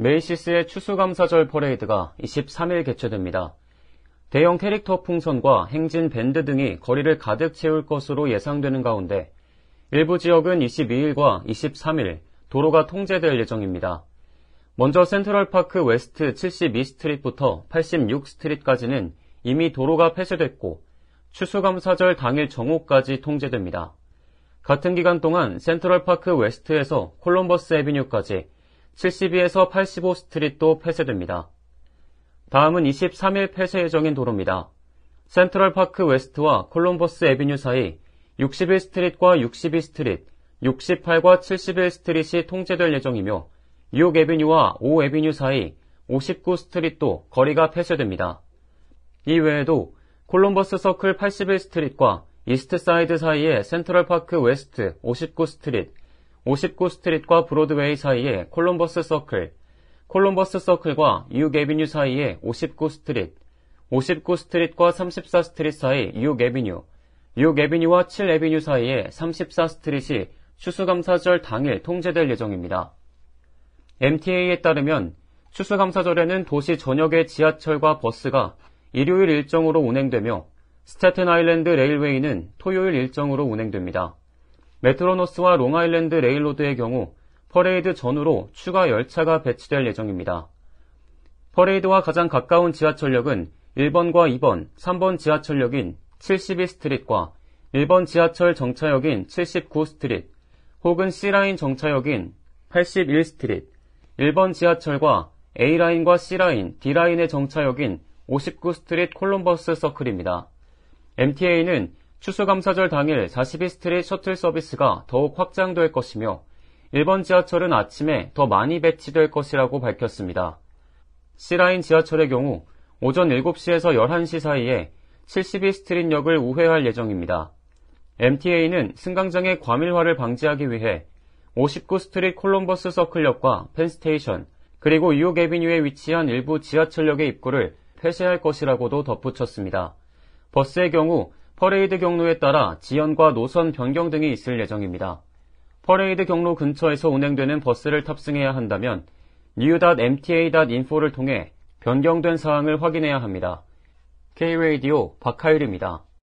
메이시스의 추수감사절 퍼레이드가 23일 개최됩니다. 대형 캐릭터 풍선과 행진 밴드 등이 거리를 가득 채울 것으로 예상되는 가운데 일부 지역은 22일과 23일 도로가 통제될 예정입니다. 먼저 센트럴파크 웨스트 72스트릿부터 86스트릿까지는 이미 도로가 폐쇄됐고 추수감사절 당일 정오까지 통제됩니다. 같은 기간 동안 센트럴파크 웨스트에서 콜럼버스 에비뉴까지 72에서 85 스트릿도 폐쇄됩니다. 다음은 23일 폐쇄 예정인 도로입니다. 센트럴파크 웨스트와 콜럼버스 에비뉴 사이 61 스트릿과 62 스트릿, 68과 71 스트릿이 통제될 예정이며 6 에비뉴와 5 에비뉴 사이 59 스트릿도 거리가 폐쇄됩니다. 이 외에도 콜럼버스 서클 81 스트릿과 이스트 사이드 사이의 센트럴파크 웨스트 59 스트릿, 59 스트릿과 브로드웨이 사이의 콜럼버스 서클, 콜럼버스 서클과 에잇 에비뉴 사이의 59 스트릿, 59 스트릿과 34 스트릿 사이 에잇 에비뉴, 에잇 에비뉴와 7 에비뉴 사이의 34 스트릿이 추수감사절 당일 통제될 예정입니다. MTA에 따르면 추수감사절에는 도시 전역의 지하철과 버스가 일요일 일정으로 운행되며 스태튼 아일랜드 레일웨이는 토요일 일정으로 운행됩니다. 메트로 노스와 롱아일랜드 레일로드의 경우 퍼레이드 전후로 추가 열차가 배치될 예정입니다. 퍼레이드와 가장 가까운 지하철역은 1번과 2번, 3번 지하철역인 72스트릿과 1번 지하철 정차역인 79스트릿, 혹은 C라인 정차역인 81스트릿, 1번 지하철과 A라인과 C라인, D라인의 정차역인 59스트릿 콜럼버스 서클입니다. MTA는 추수감사절 당일 42스트릿 셔틀 서비스가 더욱 확장될 것이며 1번 지하철은 아침에 더 많이 배치될 것이라고 밝혔습니다. C라인 지하철의 경우 오전 7시에서 11시 사이에 72스트릿역을 우회할 예정입니다. MTA는 승강장의 과밀화를 방지하기 위해 59스트릿 콜럼버스 서클역과 펜스테이션, 그리고 뉴욕 에비뉴에 위치한 일부 지하철역의 입구를 폐쇄할 것이라고도 덧붙였습니다. 버스의 경우 퍼레이드 경로에 따라 지연과 노선 변경 등이 있을 예정입니다. 퍼레이드 경로 근처에서 운행되는 버스를 탑승해야 한다면 new.mta.info를 통해 변경된 사항을 확인해야 합니다. K-Radio 박하율입니다.